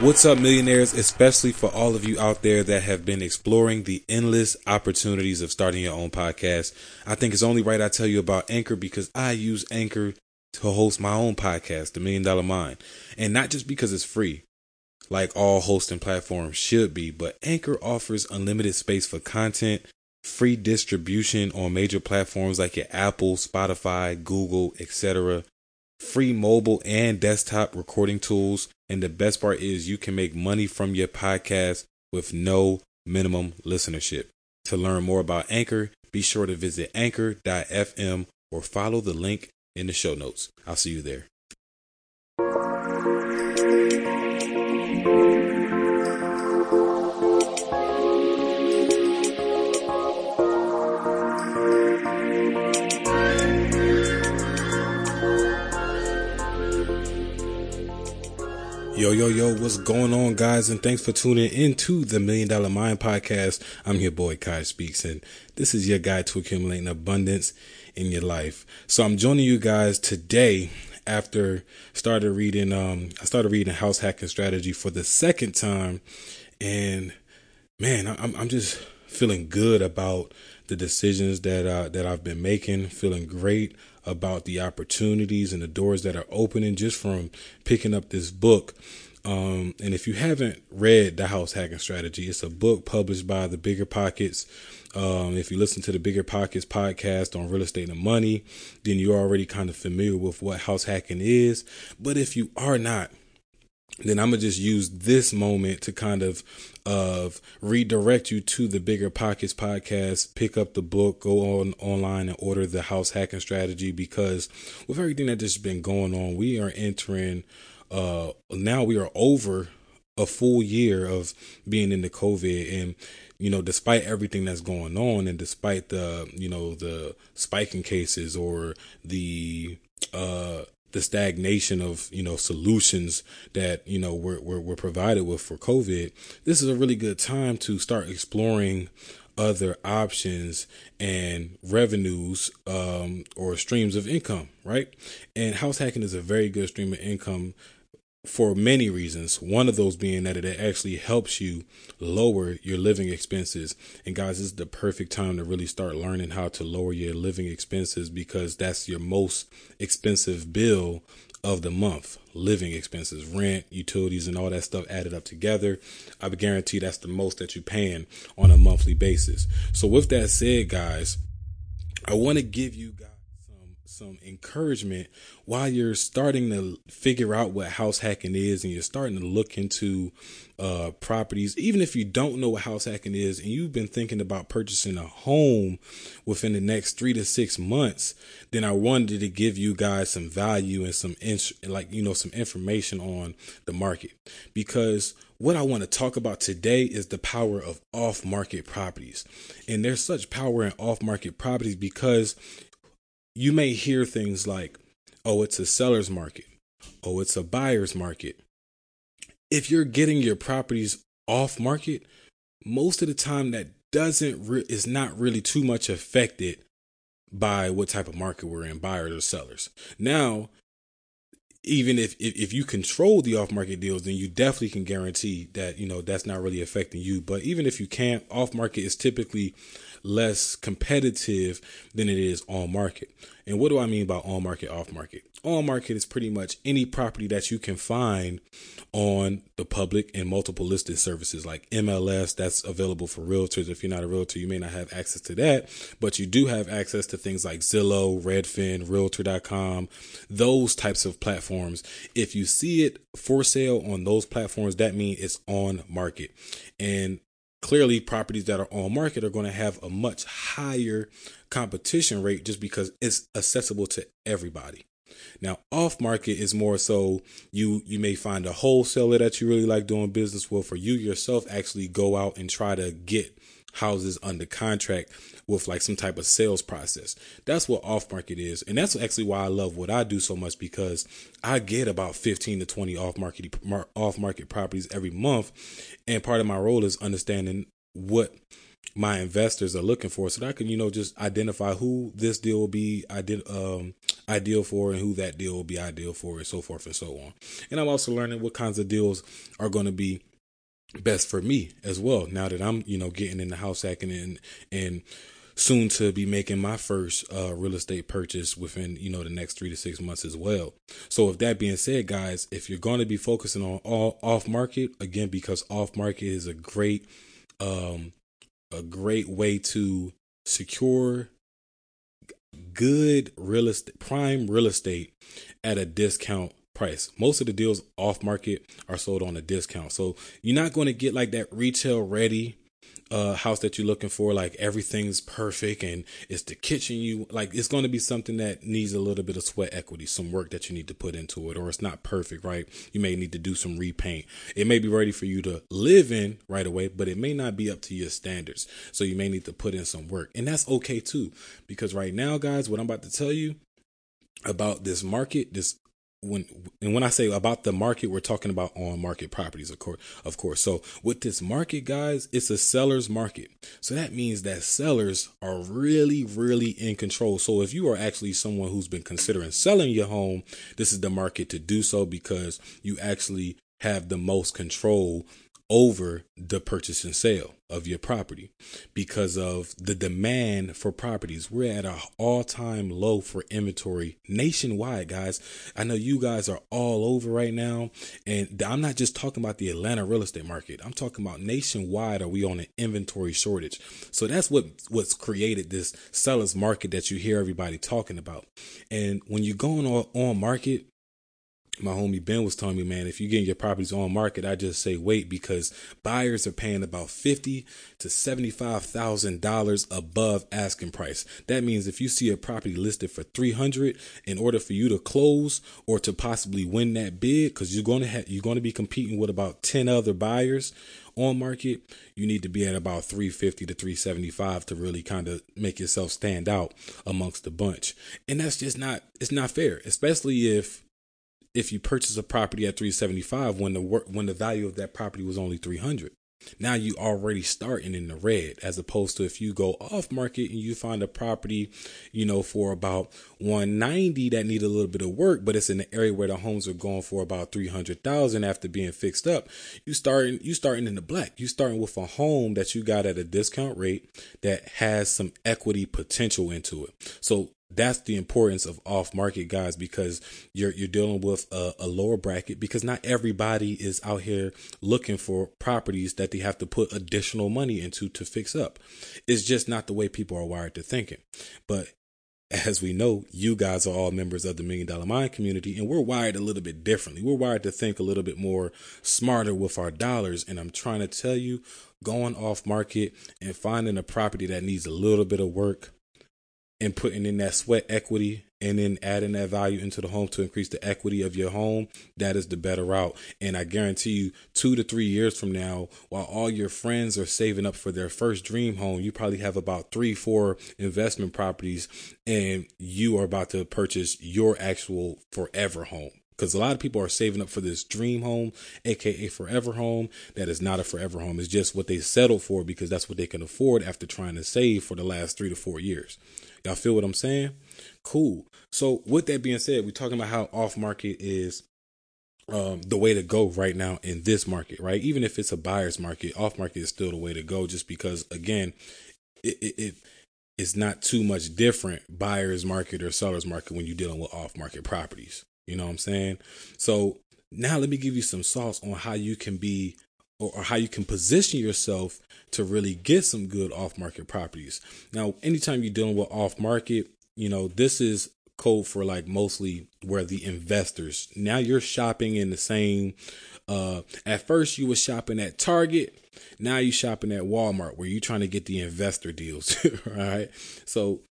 What's up, millionaires? Especially for all of you out there that have been exploring the endless opportunities of starting your own podcast. I think it's only right I tell you about Anchor because I use Anchor to host my own podcast, The Million Dollar Mind. And not just because it's free, like all hosting platforms should be, but Anchor offers unlimited space for content, free distribution on major platforms like your Apple, Spotify, Google, etc free mobile and desktop recording tools. And the best part is you can make money from your podcast with no minimum listenership. To learn more about Anchor, be sure to visit anchor.fm or follow the link in the show notes. I'll see you there. Yo, yo, yo, what's going on, guys? And thanks for tuning into the Million Dollar Mind Podcast. I'm your boy, Quiy Speaks, and this is your guide to accumulating abundance in your life. So I'm joining you guys today after started reading um I started reading House Hacking Strategy for the second time and man, I'm I'm just feeling good about the decisions that uh, that I've been making, feeling great about the opportunities and the doors that are opening just from picking up this book. Um, and if you haven't read The House Hacking Strategy, it's a book published by the Bigger Pockets. Um, if you listen to the Bigger Pockets podcast on real estate and money, then you're already kind of familiar with what house hacking is. But if you are not, then I'm gonna just use this moment to kind of of redirect you to the bigger pockets podcast. Pick up the book go on online and order the house hacking strategy because with everything that just been going on we are entering uh now we are over a full year of being in the covid and you know despite everything that's going on and despite the you know the spiking cases or the uh the stagnation of you know solutions that you know we're, we're, we're provided with for COVID, this is a really good time to start exploring other options and revenues um, or streams of income, right? And house hacking is a very good stream of income for many reasons. One of those being that it actually helps you lower your living expenses. And guys, this is the perfect time to really start learning how to lower your living expenses because that's your most expensive bill of the month living expenses, rent, utilities, and all that stuff added up together. I would guarantee that's the most that you're paying on a monthly basis. So, with that said, guys, I want to give you guys some encouragement while you're starting to figure out what house hacking is and you're starting to look into uh, properties, even if you don't know what house hacking is and you've been thinking about purchasing a home within the next three to six months, then I wanted to give you guys some value and some like you know some information on the market because what I want to talk about today is the power of off market properties. And there's such power in off market properties because you may hear things like, oh, it's a seller's market. Oh, it's a buyer's market. If you're getting your properties off market, most of the time that doesn't re- is not really too much affected by what type of market we're in, buyers or sellers. Now, even if, if, if you control the off market deals, then you definitely can guarantee that you know that's not really affecting you. But even if you can't, off market is typically less competitive than it is on market. And what do I mean by on market, off market? On market is pretty much any property that you can find on the public and multiple listed services like MLS. That's available for realtors. If you're not a realtor, you may not have access to that, but you do have access to things like Zillow, Redfin, Realtor.com, those types of platforms. If you see it for sale on those platforms, that means it's on market. And clearly properties that are on market are going to have a much higher competition rate just because it's accessible to everybody. Now, off market is more so you you may find a wholesaler that you really like doing business with, or you yourself actually go out and try to get houses under contract with like some type of sales process. That's what off market is. And that's actually why I love what I do so much because I get about 15 to 20 off market off market properties every month and part of my role is understanding what my investors are looking for so that I can, you know, just identify who this deal will be ident- um, ideal for and who that deal will be ideal for and so forth and so on. And I'm also learning what kinds of deals are going to be best for me as well now that I'm, you know, getting in the house hacking and and soon to be making my first uh, real estate purchase within you know the next three to six months as well. So, with that being said, guys, if you're going to be focusing on all off market again, because off market is a great um, a great way to secure good real estate, prime real estate at a discount price. Most of the deals off market are sold on a discount. So you're not going to get like that retail ready uh, house that you're looking for, like everything's perfect and it's the kitchen you like, it's going to be something that needs a little bit of sweat equity, some work that you need to put into it, or it's not perfect, right? You may need to do some repaint. It may be ready for you to live in right away, but it may not be up to your standards. So you may need to put in some work, and that's okay too, because right now, guys, what I'm about to tell you about this market, this when and when I say about the market, we're talking about on market properties, of course, of course. So with this market, guys, it's a seller's market. So that means that sellers are really, really in control. So if you are actually someone who's been considering selling your home, this is the market to do so because you actually have the most control over the purchase and sale of your property because of the demand for properties. We're at an all time low for inventory nationwide, guys. I know you guys are all over right now. And I'm not just talking about the Atlanta real estate market. I'm talking about nationwide. Are we on an inventory shortage? So that's what, what's created this seller's market that you hear everybody talking about. And when you're going on, on market, my homie Ben was telling me, man, if you're getting your properties on market, I just say wait because buyers are paying about fifty to seventy-five thousand dollars above asking price. That means if you see a property listed for three hundred, in order for you to close or to possibly win that bid, because you're going to have you're to be competing with about ten other buyers on market, you need to be at about 350 to 375 to really kind of make yourself stand out amongst the bunch. And that's just not it's not fair, especially if if you purchase a property at 375 when the work when the value of that property was only 300 now you already starting in the red as opposed to if you go off market and you find a property you know for about 190 that need a little bit of work but it's in the area where the homes are going for about 300,000 after being fixed up you starting you starting in the black. You starting with a home that you got at a discount rate that has some equity potential into it. So that's the importance of off market guys because you're you're dealing with a, a, lower bracket because not everybody is out here looking for properties that they have to put additional money into to fix up. It's just not the way people are wired to thinking. But as we know, you guys are all members of the Million Dollar Mind community, and we're wired a little bit differently. We're wired to think a little bit more smarter with our dollars. And I'm trying to tell you, going off market and finding a property that needs a little bit of work and putting in that sweat equity and then adding that value into the home to increase the equity of your home, that is the better route. And I guarantee you, two to three years from now, while all your friends are saving up for their first dream home, you probably have about three, four investment properties, and you are about to purchase your actual forever home because a lot of people are saving up for this dream home, aka forever home. That is not a forever home. It's just what they settled for because that's what they can afford after trying to save for the last three to four years. Y'all feel what I'm saying? Cool. So with that being said, we're talking about how off market is um, the way to go right now in this market, right? Even if it's a buyer's market, off market is still the way to go, just because again, it, it, it it's not too much different buyer's market or seller's market when you're dealing with off market properties. You know what I'm saying? So now let me give you some sauce on how you can be or, or how you can position yourself to really get some good off market properties. Now, anytime you're dealing with off market, you know, this is code for like mostly where the investors now you're shopping in the same uh at first you were shopping at target now you're shopping at walmart where you're trying to get the investor deals right so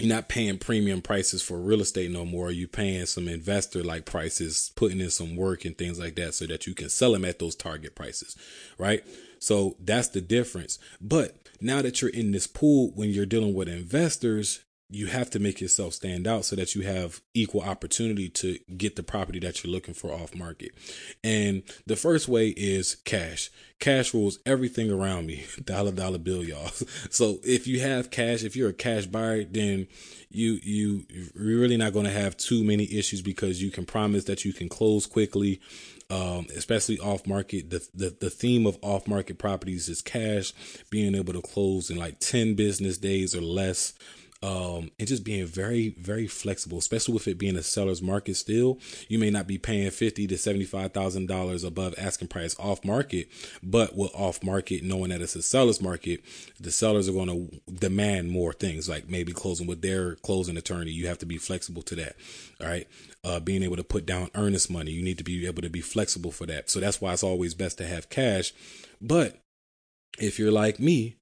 you're not paying premium prices for real estate no more. You're paying some investor like prices, putting in some work and things like that so that you can sell them at those target prices, right? So that's the difference. But now that you're in this pool, when you're dealing with investors, you have to make yourself stand out so that you have equal opportunity to get the property that you're looking for off market. And the first way is cash. Cash rules everything around me. Dollar dollar bill, y'all. So if you have cash, if you're a cash buyer, then you you you're really not going to have too many issues because you can promise that you can close quickly. Um, especially off market. The, the the theme of off market properties is cash, being able to close in like ten business days or less um, and just being very, very flexible, especially with it being a seller's market still. You may not be paying fifty to seventy-five thousand dollars above asking price off market, but with off market, knowing that it's a seller's market, the sellers are going to demand more things, like maybe closing with their closing attorney. You have to be flexible to that. All right. Uh, being able to put down earnest money, you need to be able to be flexible for that. So that's why it's always best to have cash. But if you're like me,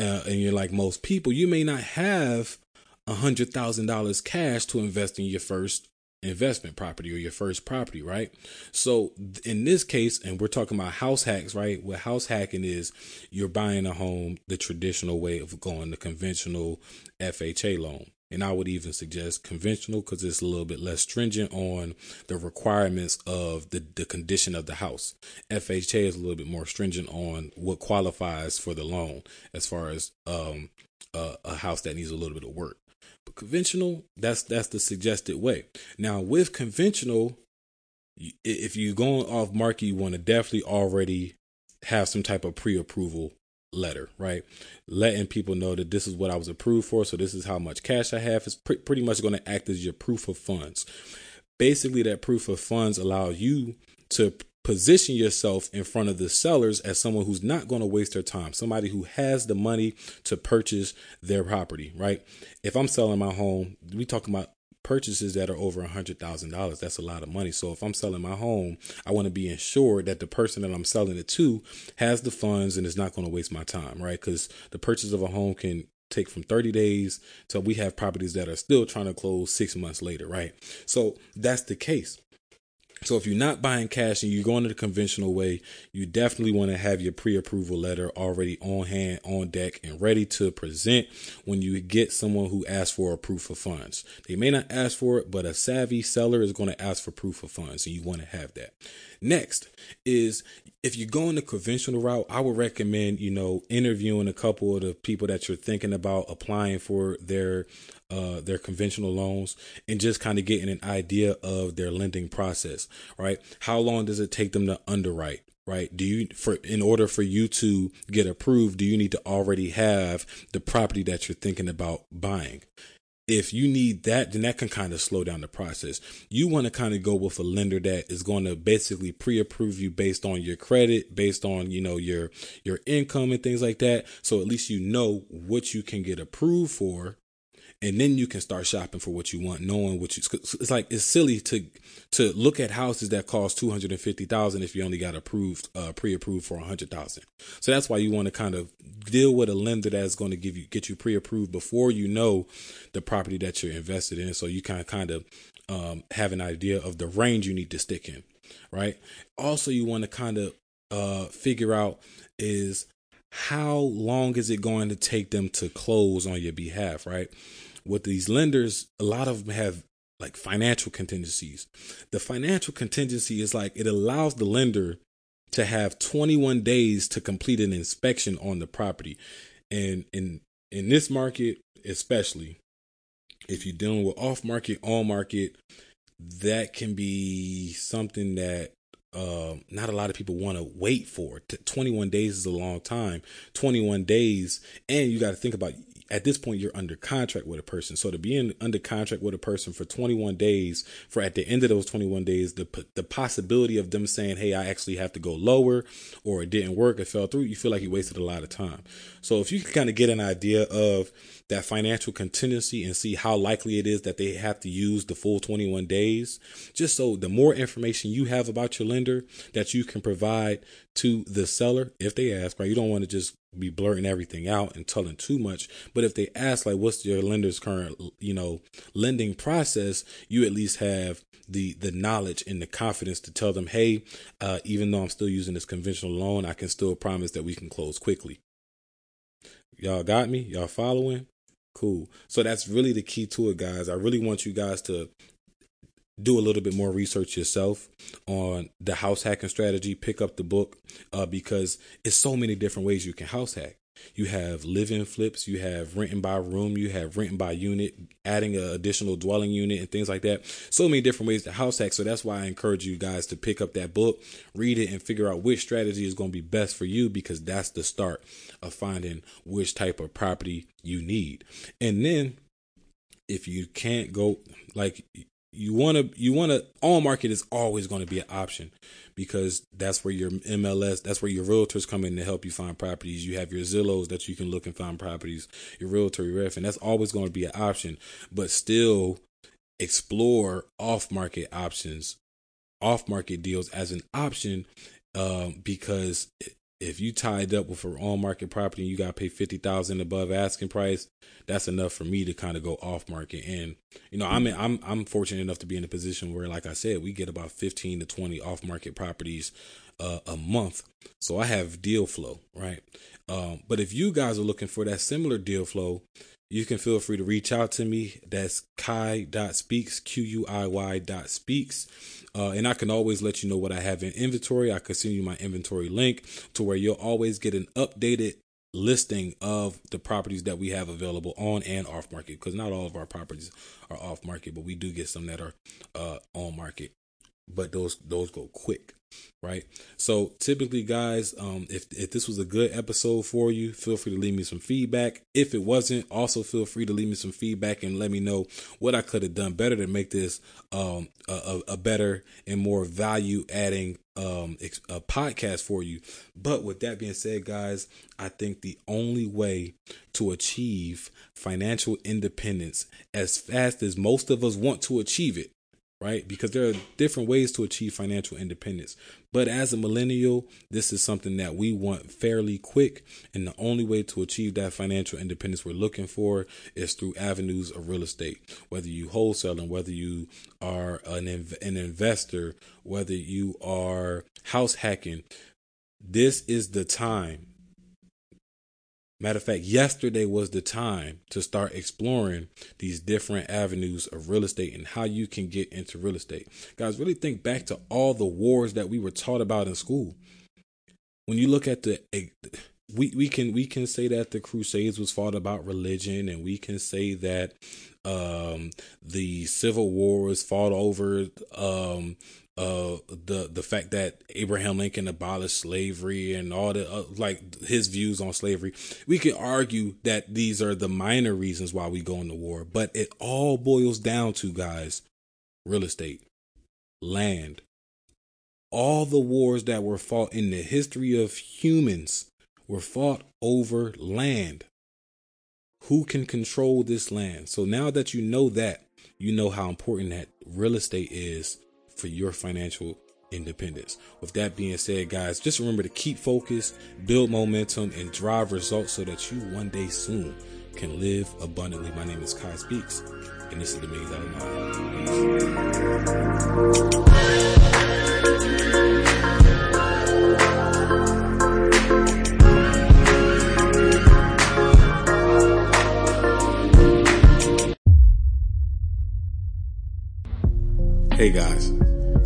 uh, and you're like most people, you may not have a hundred thousand dollars cash to invest in your first investment property or your first property, right? So in this case, and we're talking about house hacks, right? What house hacking is you're buying a home the traditional way of going the conventional FHA loan. And I would even suggest conventional because it's a little bit less stringent on the requirements of the, the condition of the house. FHA is a little bit more stringent on what qualifies for the loan as far as um, uh, a house that needs a little bit of work. But conventional, that's that's the suggested way. Now with conventional, if you're going off market, you want to definitely already have some type of pre-approval letter, right? Letting people know that this is what I was approved for. So this is how much cash I have. It's pre- pretty much going to act as your proof of funds. Basically, that proof of funds allows you to position yourself in front of the sellers as someone who's not going to waste their time, somebody who has the money to purchase their property, right? If I'm selling my home, we talking about purchases that are over a hundred thousand dollars. That's a lot of money. So if I'm selling my home, I want to be insured that the person that I'm selling it to has the funds and is not going to waste my time, right? Because the purchase of a home can take from 30 days till we have properties that are still trying to close six months later, right? So that's the case. So if you're not buying cash and you're going the conventional way, you definitely want to have your pre-approval letter already on hand, on deck, and ready to present when you get someone who asks for a proof of funds. They may not ask for it, but a savvy seller is going to ask for proof of funds, and you want to have that. Next is if you're going the conventional route, I would recommend, you know, interviewing a couple of the people that you're thinking about applying for their uh, their conventional loans and just kind of getting an idea of their lending process, right? How long does it take them to underwrite? Right? Do you for in order for you to get approved, do you need to already have the property that you're thinking about buying? If you need that, then that can kind of slow down the process. You want to kind of go with a lender that is going to basically pre-approve you based on your credit, based on, you know, your your income and things like that. So at least you know what you can get approved for and then you can start shopping for what you want, knowing what you. It's like it's silly to to look at houses that cost two hundred and fifty thousand if you only got approved, uh, pre-approved for a hundred thousand. So that's why you want to kind of deal with a lender that's going to give you get you pre-approved before you know the property that you're invested in, so you kind of kind of um, have an idea of the range you need to stick in, right? Also, you want to kind of uh, figure out is how long is it going to take them to close on your behalf, right? with these lenders, a lot of them have like financial contingencies. The financial contingency is like it allows the lender to have 21 days to complete an inspection on the property. And in in this market, especially if you're dealing with off market, on market, that can be something that uh, not a lot of people want to wait for. 21 days is a long time. 21 days, and you got to think about at this point you're under contract with a person. So to be in under contract with a person for 21 days, for at the end of those 21 days, the the possibility of them saying, "Hey, I actually have to go lower," or it didn't work, it fell through, you feel like you wasted a lot of time. So if you can kind of get an idea of that financial contingency and see how likely it is that they have to use the full 21 days, just so the more information you have about your lender that you can provide to the seller if they ask, right? You don't want to just be blurting everything out and telling too much. But if they ask, like, what's your lender's current, you know, lending process, you at least have the the knowledge and the confidence to tell them, hey, uh, even though I'm still using this conventional loan, I can still promise that we can close quickly. Y'all got me? Y'all following? Cool. So that's really the key to it, guys. I really want you guys to do a little bit more research yourself on the house hacking strategy. Pick up the book uh, because it's so many different ways you can house hack. You have live-in flips, you have renting by room, you have renting by unit, adding an additional dwelling unit and things like that. So many different ways to house hack. So that's why I encourage you guys to pick up that book, read it, and figure out which strategy is going to be best for you because that's the start of finding which type of property you need. And then if you can't go like you want to you want to on market is always going to be an option because that's where your MLS that's where your realtors come in to help you find properties. You have your Zillows that you can look and find properties your realtor your Redfin that's always going to be an option. But still explore off market options off market deals as an option um, because if you tied up with an on market property and you got to pay 50000 above asking price that's enough for me to kind of go off market. And you know i'm i'm i'm fortunate enough to be in a position where like i said we get about 15 to 20 off market properties uh, a month. So i have deal flow right? Um, but if you guys are looking for that similar deal flow you can feel free to reach out to me. That's Quiy.speaks, Q U I Y dot speaks. Uh, and I can always let you know what I have in inventory. I can send you my inventory link to where you'll always get an updated listing of the properties that we have available on and off market because not all of our properties are off market, but we do get some that are uh, on market. But those those go quick right? So typically, guys, um, if if this was a good episode for you, feel free to leave me some feedback. If it wasn't, also feel free to leave me some feedback and let me know what I could have done better to make this um, a, a better and more value adding um, a podcast for you. But with that being said, guys, I think the only way to achieve financial independence as fast as most of us want to achieve it right? Because there are different ways to achieve financial independence. But as a millennial, this is something that we want fairly quick. And the only way to achieve that financial independence we're looking for is through avenues of real estate. Whether you wholesaling, whether you are an, an investor, whether you are house hacking, this is the time Matter of fact, yesterday was the time to start exploring these different avenues of real estate and how you can get into real estate. Guys, really think back to all the wars that we were taught about in school. When you look at the we, we can we can say that the crusades was fought about religion and we can say that um the civil war was fought over um uh the the fact that Abraham Lincoln abolished slavery and all the uh, like his views on slavery we can argue that these are the minor reasons why we go into war but it all boils down to guys real estate land. All the wars that were fought in the history of humans were fought over land. Who can control this land? So now that you know that you know how important that real estate is for your financial independence. With that being said, guys, just remember to keep focused, build momentum, and drive results so that you one day soon can live abundantly. My name is Quiy Speaks, and this is the Million Dollar Mind. Hey guys.